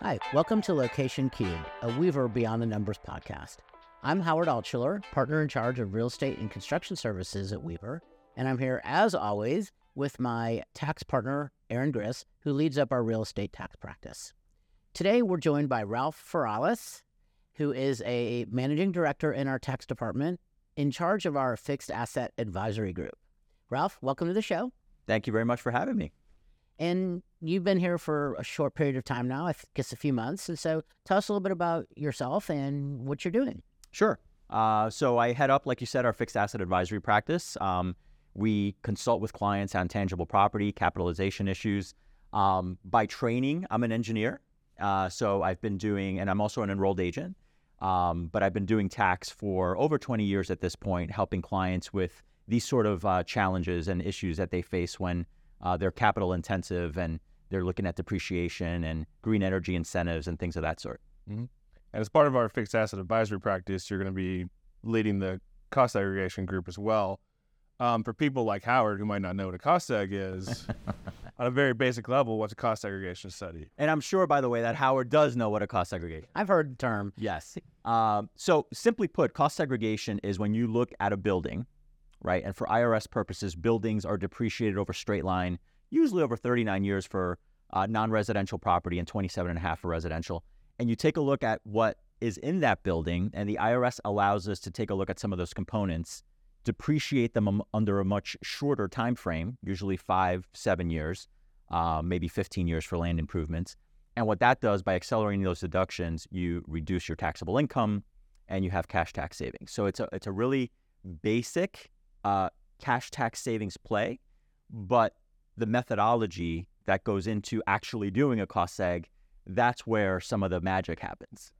Hi, welcome to Location Cubed, a Weaver Beyond the Numbers podcast. I'm Howard Altshuler, partner in charge of real estate and construction services at Weaver, and I'm here as always with my tax partner, Aaron Grisz, who leads up our real estate tax practice. Today, we're joined by Ralph Ferrales, who is a managing director in our tax department in charge of our fixed asset advisory group. Ralph, welcome to the show. Thank you very much for having me. And you've been here for a short period of time now, I guess a few months. And so tell us a little bit about yourself and what you're doing. Sure. Uh, so I head up, like you said, our fixed asset advisory practice. Um, we consult with clients on tangible property, capitalization issues. Um, by training, I'm an engineer. Uh, so I've been doing, and I'm also an enrolled agent. Um, but I've been doing tax for over 20 years at this point, helping clients with these sort of uh, challenges and issues that they face when uh, they're capital intensive and they're looking at depreciation and green energy incentives and things of that sort. Mm-hmm. And as part of our fixed asset advisory practice, you're going to be leading the cost segregation group as well. Um, for people like Howard who might not know what a cost seg is, on a very basic level, what's a cost segregation study? And I'm sure, by the way, that Howard does know what a cost segregation. I've heard the term. Yes. Um, so simply put, cost segregation is when you look at a building, right? And for IRS purposes, buildings are depreciated over straight line, usually over 39 years for uh, non-residential property and 27 and a half for residential. And you take a look at what is in that building, and the IRS allows us to take a look at some of those components depreciate them under a much shorter time frame, usually five, seven years, uh, maybe 15 years for land improvements. And what that does by accelerating those deductions, you reduce your taxable income and you have cash tax savings. So it's a it's a really basic uh, cash tax savings play, but the methodology that goes into actually doing a cost seg, that's where some of the magic happens.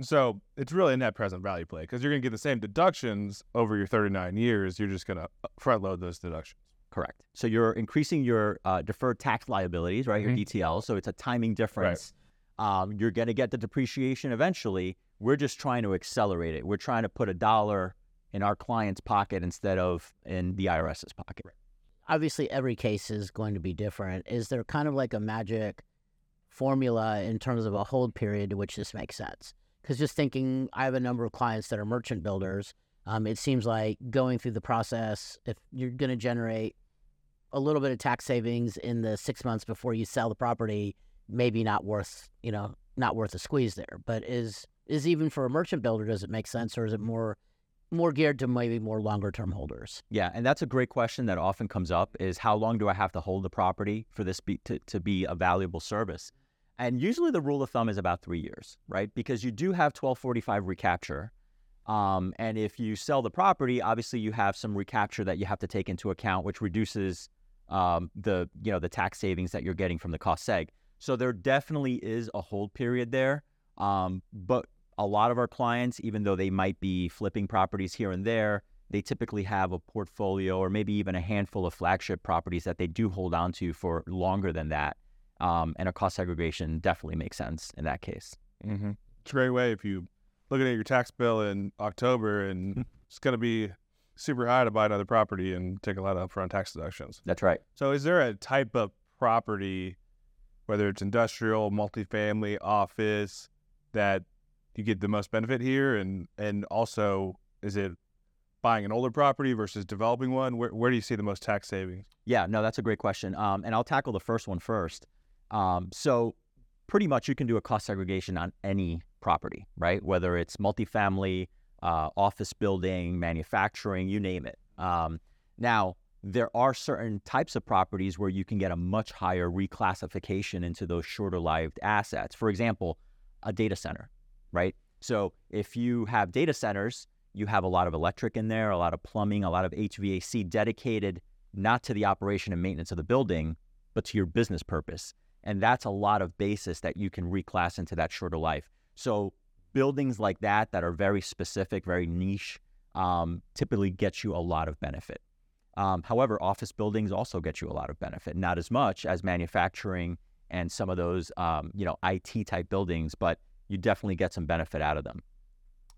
So it's really a net present value play because you're going to get the same deductions over your 39 years. You're just going to front load those deductions. Correct. So you're increasing your uh, deferred tax liabilities, right? Your mm-hmm. DTL. So it's a timing difference. Right. Um, you're going to get the depreciation eventually. We're just trying to accelerate it. We're trying to put a dollar in our client's pocket instead of in the IRS's pocket. Obviously, every case is going to be different. Is there kind of like a magic formula in terms of a hold period to which this makes sense? Because just thinking, I have a number of clients that are merchant builders. Um, it seems like going through the process, if you're going to generate a little bit of tax savings in the six months before you sell the property, maybe not worth, you know, not worth a squeeze there. But is is even for a merchant builder, does it make sense, or is it more more geared to maybe more longer term holders? Yeah, and that's a great question that often comes up: is how long do I have to hold the property for this be, to to be a valuable service? And usually the rule of thumb is about three years, right? Because you do have 1245 recapture. Um, and if you sell the property, obviously you have some recapture that you have to take into account, which reduces um, the you know the tax savings that you're getting from the cost seg. So there definitely is a hold period there. Um, but a lot of our clients, even though they might be flipping properties here and there, they typically have a portfolio or maybe even a handful of flagship properties that they do hold on to for longer than that. Um, and a cost segregation definitely makes sense in that case. Mm-hmm. It's a great way if you looking at your tax bill in October and mm-hmm. it's going to be super high to buy another property and take a lot of upfront tax deductions. That's right. So, is there a type of property, whether it's industrial, multifamily, office, that you get the most benefit here, and and also is it buying an older property versus developing one? Where where do you see the most tax savings? Yeah, no, that's a great question. Um, and I'll tackle the first one first. Um, so pretty much you can do a cost segregation on any property, right? Whether it's multifamily, uh, office building, manufacturing, you name it. Um, now, there are certain types of properties where you can get a much higher reclassification into those shorter lived assets. For example, a data center, right? So if you have data centers, you have a lot of electric in there, a lot of plumbing, a lot of HVAC dedicated not to the operation and maintenance of the building, but to your business purpose. And that's a lot of basis that you can reclass into that shorter life. So buildings like that that are very specific, very niche, um, typically get you a lot of benefit. Um, however, office buildings also get you a lot of benefit, not as much as manufacturing and some of those, um, you know, IT type buildings, but you definitely get some benefit out of them.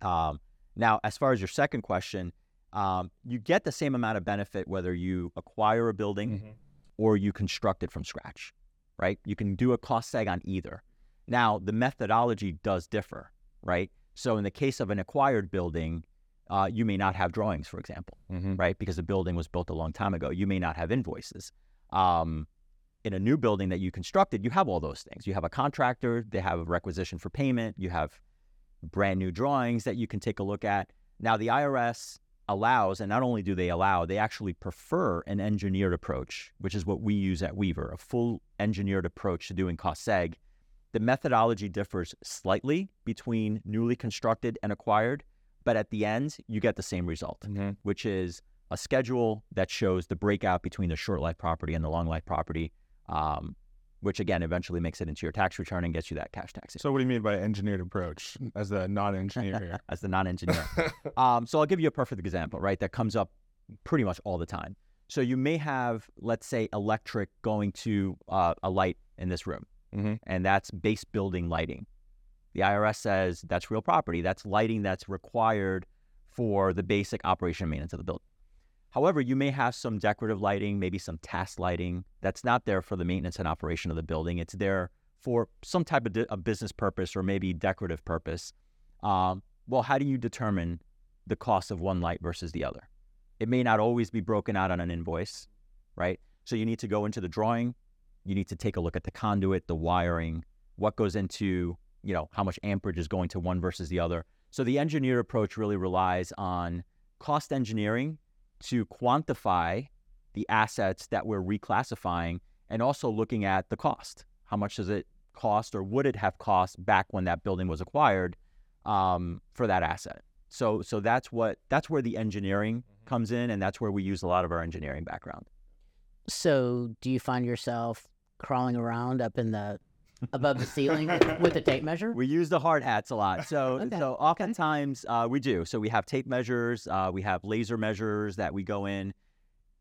Um, now, as far as your second question, um, you get the same amount of benefit whether you acquire a building mm-hmm. or you construct it from scratch right? You can do a cost seg on either. Now, the methodology does differ, right? So, in the case of an acquired building, uh, you may not have drawings, for example, Mm-hmm. right? Because the building was built a long time ago. You may not have invoices. Um, in a new building that you constructed, you have all those things. You have a contractor, they have a requisition for payment, you have brand new drawings that you can take a look at. Now, the IRS allows, and not only do they allow, they actually prefer an engineered approach, which is what we use at Weaver, a full engineered approach to doing cost seg. The methodology differs slightly between newly constructed and acquired, but at the end, you get the same result Mm-hmm. which is a schedule that shows the breakout between the short life property and the long life property, um, which again eventually makes it into your tax return and gets you that cash tax So, what do you mean by engineered approach as the non-engineer as the non-engineer. um, so I'll give you a perfect example, right? That comes up pretty much all the time. So you may have, let's say, electric going to uh, a light in this room, Mhm. and that's base building lighting. The IRS says that's real property. That's lighting that's required for the basic operation and maintenance of the building. However, you may have some decorative lighting, maybe some task lighting that's not there for the maintenance and operation of the building. It's there for some type of di- a business purpose or maybe decorative purpose. Um, well, how do you determine the cost of one light versus the other? It may not always be broken out on an invoice, right? So you need to go into the drawing. You need to take a look at the conduit, the wiring, what goes into, you know, how much amperage is going to one versus the other. So the engineer approach really relies on cost engineering to quantify the assets that we're reclassifying and also looking at the cost. How much does it cost or would it have cost back when that building was acquired um, for that asset? So so that's what that's where the engineering comes in and that's where we use a lot of our engineering background. So, do you find yourself crawling around up in the above the ceiling with a tape measure? We use the hard hats a lot. So, Okay, so oftentimes uh, we do. So we have tape measures, uh, we have laser measures that we go in.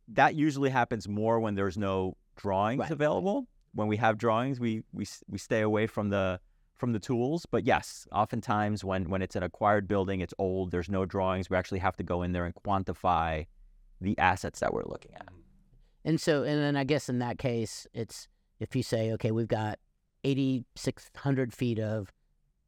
That usually happens more when there's no drawings right. available. When we have drawings, we we we stay away from the from the tools. But yes, oftentimes when when it's an acquired building, it's old. There's no drawings. We actually have to go in there and quantify the assets that we're looking at. And so, and then I guess in that case, it's if you say, okay, we've got 8,600 feet of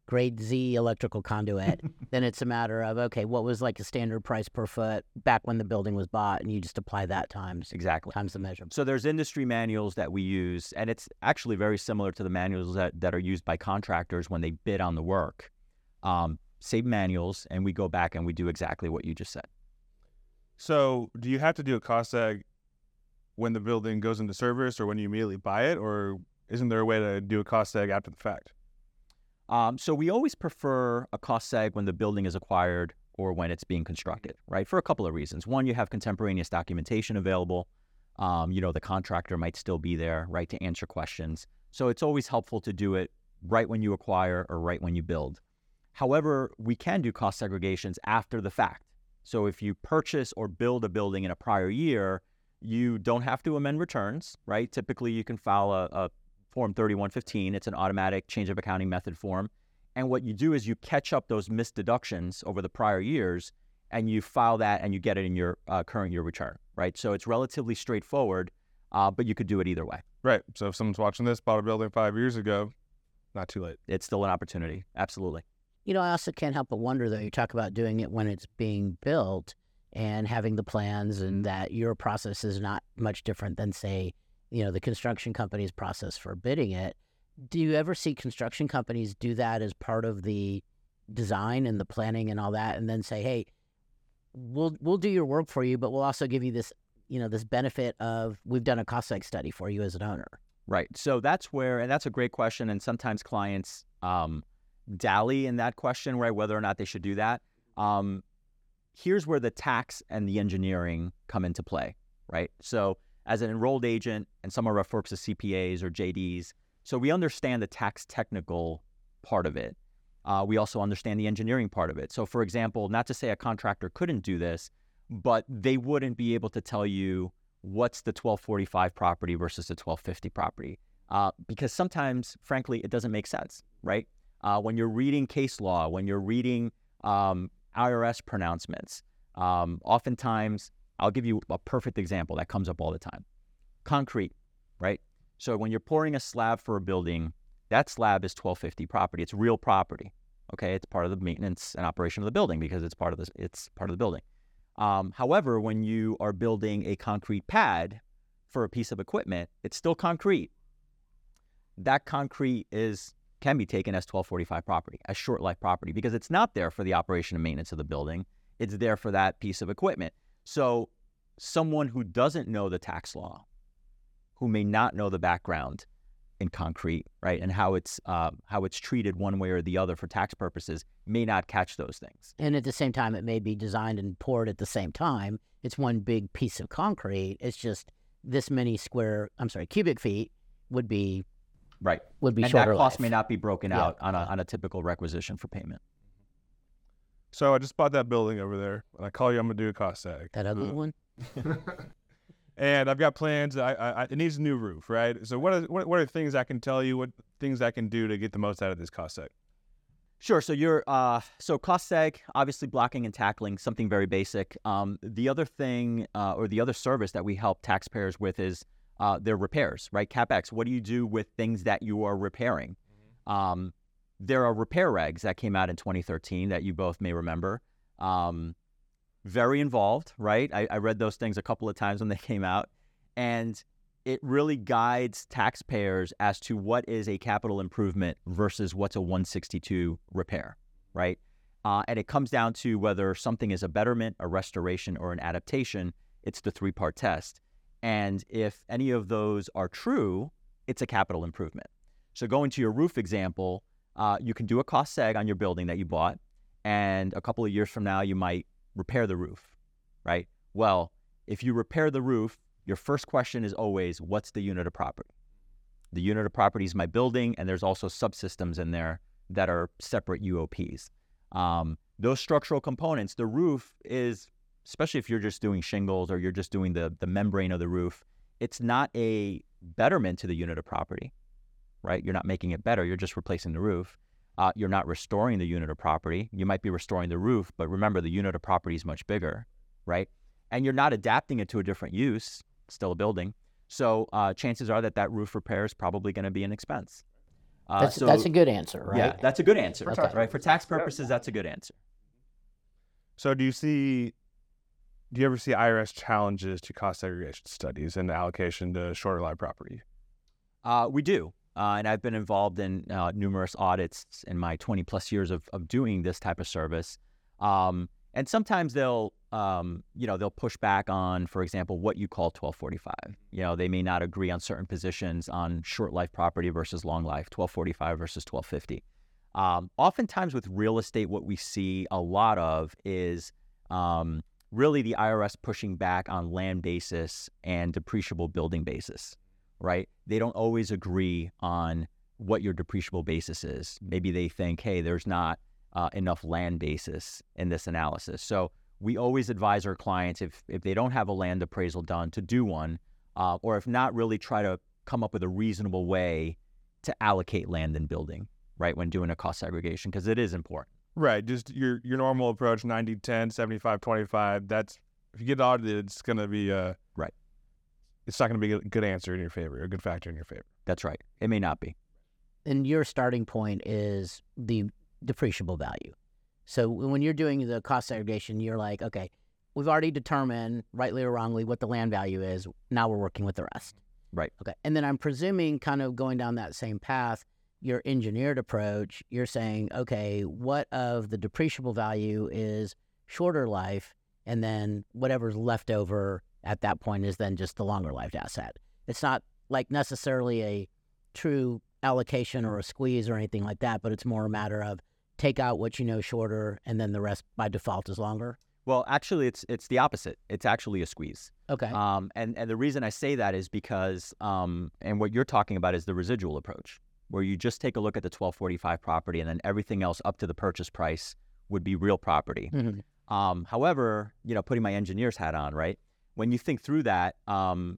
grade Z electrical conduit, then it's a matter of, okay, what was like a standard price per foot back when the building was bought? And you just apply that times, Exactly. times the measure. So there's industry manuals that we use, and it's actually very similar to the manuals that, that are used by contractors when they bid on the work. Um, same manuals, and we go back and we do exactly what you just said. So, do you have to do a cost seg when the building goes into service or when you immediately buy it, or isn't there a way to do a cost seg after the fact? Um, so we always prefer a cost seg when the building is acquired or when it's being constructed, right? For a couple of reasons. One, you have contemporaneous documentation available. Um, you know, the contractor might still be there, right, to answer questions. So it's always helpful to do it right when you acquire or right when you build. However, we can do cost segregations after the fact. So if you purchase or build a building in a prior year, you don't have to amend returns, right? Typically, you can file a, a Form 3115. It's an automatic change of accounting method form. And what you do is you catch up those missed deductions over the prior years and you file that and you get it in your uh, current year return, right? So it's relatively straightforward, uh, but you could do it either way. Right. So, if someone's watching this, bought a building five years ago, not too late. It's still an opportunity. Absolutely. You know, I also can't help but wonder though, you talk about doing it when it's being built and having the plans and that your process is not much different than say, you know, the construction company's process for bidding it. Do you ever see construction companies do that as part of the design and the planning and all that and then say, "Hey, we'll we'll do your work for you, but we'll also give you this, you know, this benefit of we've done a cost seg study for you as an owner." Right. So that's where, and that's a great question. And sometimes clients um, dally in that question, right? Whether or not they should do that. Um, here's where the tax and the engineering come into play, right? So as an enrolled agent, and some of our folks are CPAs or JDs, so we understand the tax technical part of it. Uh, we also understand the engineering part of it. So, for example, not to say a contractor couldn't do this, but they wouldn't be able to tell you what's the 1245 property versus the 1250 property. Uh, because sometimes, frankly, it doesn't make sense, right? Uh, when you're reading case law, when you're reading um, IRS pronouncements, um, oftentimes, I'll give you a perfect example that comes up all the time concrete, right? So when you're pouring a slab for a building, that slab is 1250 property. It's real property. Okay, it's part of the maintenance and operation of the building because it's part of this. It's part of the building. Um, however, when you are building a concrete pad for a piece of equipment, it's still concrete. That concrete is can be taken as 1245 property, as short life property, because it's not there for the operation and maintenance of the building. It's there for that piece of equipment. So, someone who doesn't know the tax law, who may not know the background in concrete, right, and how it's uh, how it's treated one way or the other for tax purposes, may not catch those things. And at the same time, it may be designed and poured at the same time. It's one big piece of concrete. It's just this many square, I'm sorry, cubic feet would be Right. would be and shorter that cost life. may not be broken Yeah. out on a, on a typical requisition for payment. So I just bought that building over there, and I call you. I'm gonna do a cost seg. that ugly Uh, one. and I've got plans. I, I, I it needs a new roof, right? So what are what, what are things I can tell you? What things I can do to get the most out of this cost seg? Sure. So you're uh, so cost seg, obviously blocking and tackling, something very basic. Um, the other thing uh, or the other service that we help taxpayers with is uh, their repairs, right? Capex. What do you do with things that you are repairing? Um, there are repair regs that came out in 2013 that you both may remember. Um, very involved, right? I, I read those things a couple of times when they came out, and it really guides taxpayers as to what is a capital improvement versus what's a 162 repair, right? Uh, and it comes down to whether something is a betterment, a restoration, or an adaptation. It's the three part test. And if any of those are true, it's a capital improvement. So, going to your roof example, uh, you can do a cost seg on your building that you bought, and a couple of years from now, you might repair the roof, right? Well, if you repair the roof, your first question is always, what's the unit of property? The unit of property is my building, and there's also subsystems in there that are separate UOPs. Um, those structural components, the roof is, especially if you're just doing shingles or you're just doing the, the membrane of the roof, it's not a betterment to the unit of property, right? You're not making it better, you're just replacing the roof. Uh, you're not restoring the unit of property. You might be restoring the roof, but remember the unit of property is much bigger, right? And you're not adapting it to a different use, still a building. So uh, chances are that that roof repair is probably going to be an expense. Uh, That's so, that's a good answer, right? Yeah, that's a good answer. For tax right? For tax purposes, that's a good answer. So do you see? Do you ever see IRS challenges to cost segregation studies and allocation to shorter life property? Uh, we do. Uh, and I've been involved in uh, numerous audits in my 20 plus years of, of doing this type of service. Um, and sometimes they'll, um, you know, they'll push back on, for example, what you call 1245. You know, they may not agree on certain positions on short life property versus long life, 1245 versus 1250. Um, oftentimes with real estate, what we see a lot of is um, really the IRS pushing back on land basis and depreciable building basis right? They don't always agree on what your depreciable basis is. Maybe they think, hey, there's not uh, enough land basis in this analysis. So we always advise our clients if if they don't have a land appraisal done to do one, uh, or if not, really try to come up with a reasonable way to allocate land and building, right, when doing a cost segregation, because it is important. Right. Just your your normal approach 90 10, 75 25. That's if you get audited, it's going to be uh. It's not going to be a good answer in your favor, or a good factor in your favor. That's right. It may not be. and your starting point is the depreciable value. So when you're doing the cost segregation, you're like, okay, we've already determined, rightly or wrongly, what the land value is. Now we're working with the rest. Right. Okay. And then I'm presuming, kind of going down that same path, your engineered approach, you're saying, okay, what of the depreciable value is shorter life, and then whatever's left over at that point is then just the longer lived asset. It's not like necessarily a true allocation or a squeeze or anything like that, but it's more a matter of take out what you know shorter, and then the rest by default is longer. Well, actually, it's it's the opposite. It's actually a squeeze. Okay. Um, and and the reason I say that is because um, and what you're talking about is the residual approach, where you just take a look at the 1245 property, and then everything else up to the purchase price would be real property. Mhm. Um, however, you know, putting my engineer's hat on, right? When you think through that, um,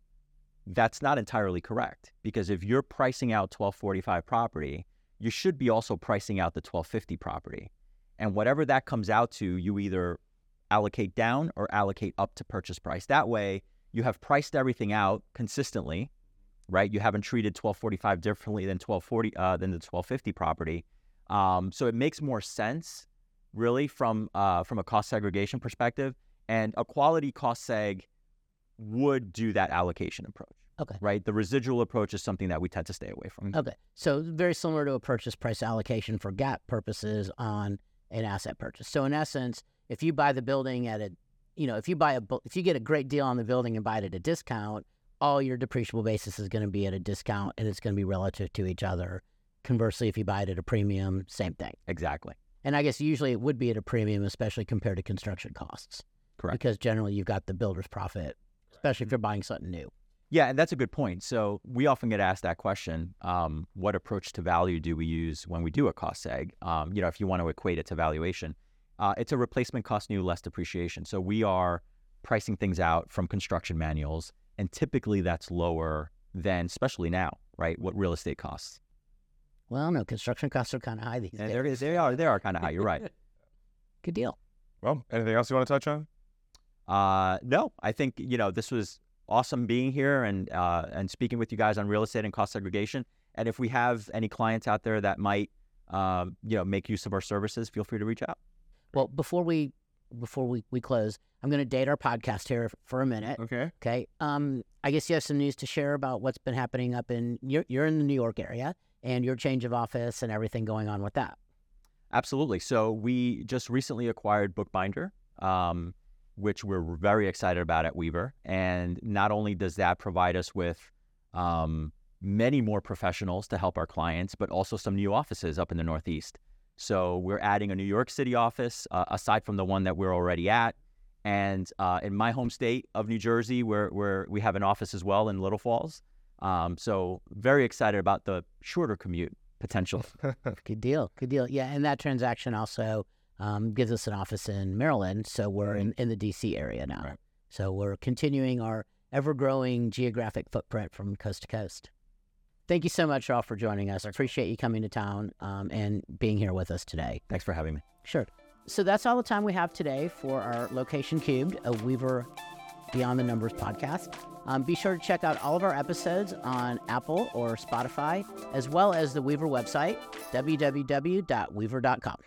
that's not entirely correct because if you're pricing out 1245 property, you should be also pricing out the 1250 property, and whatever that comes out to, you either allocate down or allocate up to purchase price. That way, you have priced everything out consistently, right? You haven't treated 1245 differently than 1240 uh, than the 1250 property. Um, so it makes more sense, really, from uh, from a cost segregation perspective. And a quality cost seg would do that allocation approach. Okay. Right. The residual approach is something that we tend to stay away from. Okay. So very similar to a purchase price allocation for GAAP purposes on an asset purchase. So in essence, if you buy the building at a, you know, if you buy a, if you get a great deal on the building and buy it at a discount, all your depreciable basis is going to be at a discount and it's going to be relative to each other. Conversely, if you buy it at a premium, same thing. Exactly. And I guess usually it would be at a premium, especially compared to construction costs, Correct. because generally you've got the builder's profit, especially if you're buying something new. Yeah, and that's a good point. So we often get asked that question: um, What approach to value do we use when we do a cost seg? Um, you know, if you want to equate it to valuation, uh, it's a replacement cost new less depreciation. So we are pricing things out from construction manuals, and typically that's lower than, especially now, right? What real estate costs? Well, no, construction costs are kind of high these And days. there is, they are, they are kind of high. You're right. Good deal. Well, anything else you want to touch on? Uh, no, I think you know this was awesome being here and uh, and speaking with you guys on real estate and cost segregation. And if we have any clients out there that might um, you know make use of our services, feel free to reach out. Well, before we before we, we close, I'm going to date our podcast here for a minute. Okay. Okay. Um, I guess you have some news to share about what's been happening up in you're, you're in the New York area and your change of office and everything going on with that. Absolutely. So we just recently acquired Bookbinder, um, which we're very excited about at Weaver. And not only does that provide us with um, many more professionals to help our clients, but also some new offices up in the Northeast. So we're adding a New York City office uh, aside from the one that we're already at. And uh, in my home state of New Jersey, where, where we have an office as well in Little Falls. Um, so very excited about the shorter commute potential. Good deal. Good deal. Yeah. And that transaction also um, gives us an office in Maryland. So we're in, in the DC area now. Right. So we're continuing our ever growing geographic footprint from coast to coast. Thank you so much, all, for joining us. I appreciate you coming to town um, and being here with us today. Thanks for having me. Sure. So that's all the time we have today for our Location Cubed, a Weaver Beyond the Numbers podcast. Um, be sure to check out all of our episodes on Apple or Spotify, as well as the Weaver website, www.weaver.com.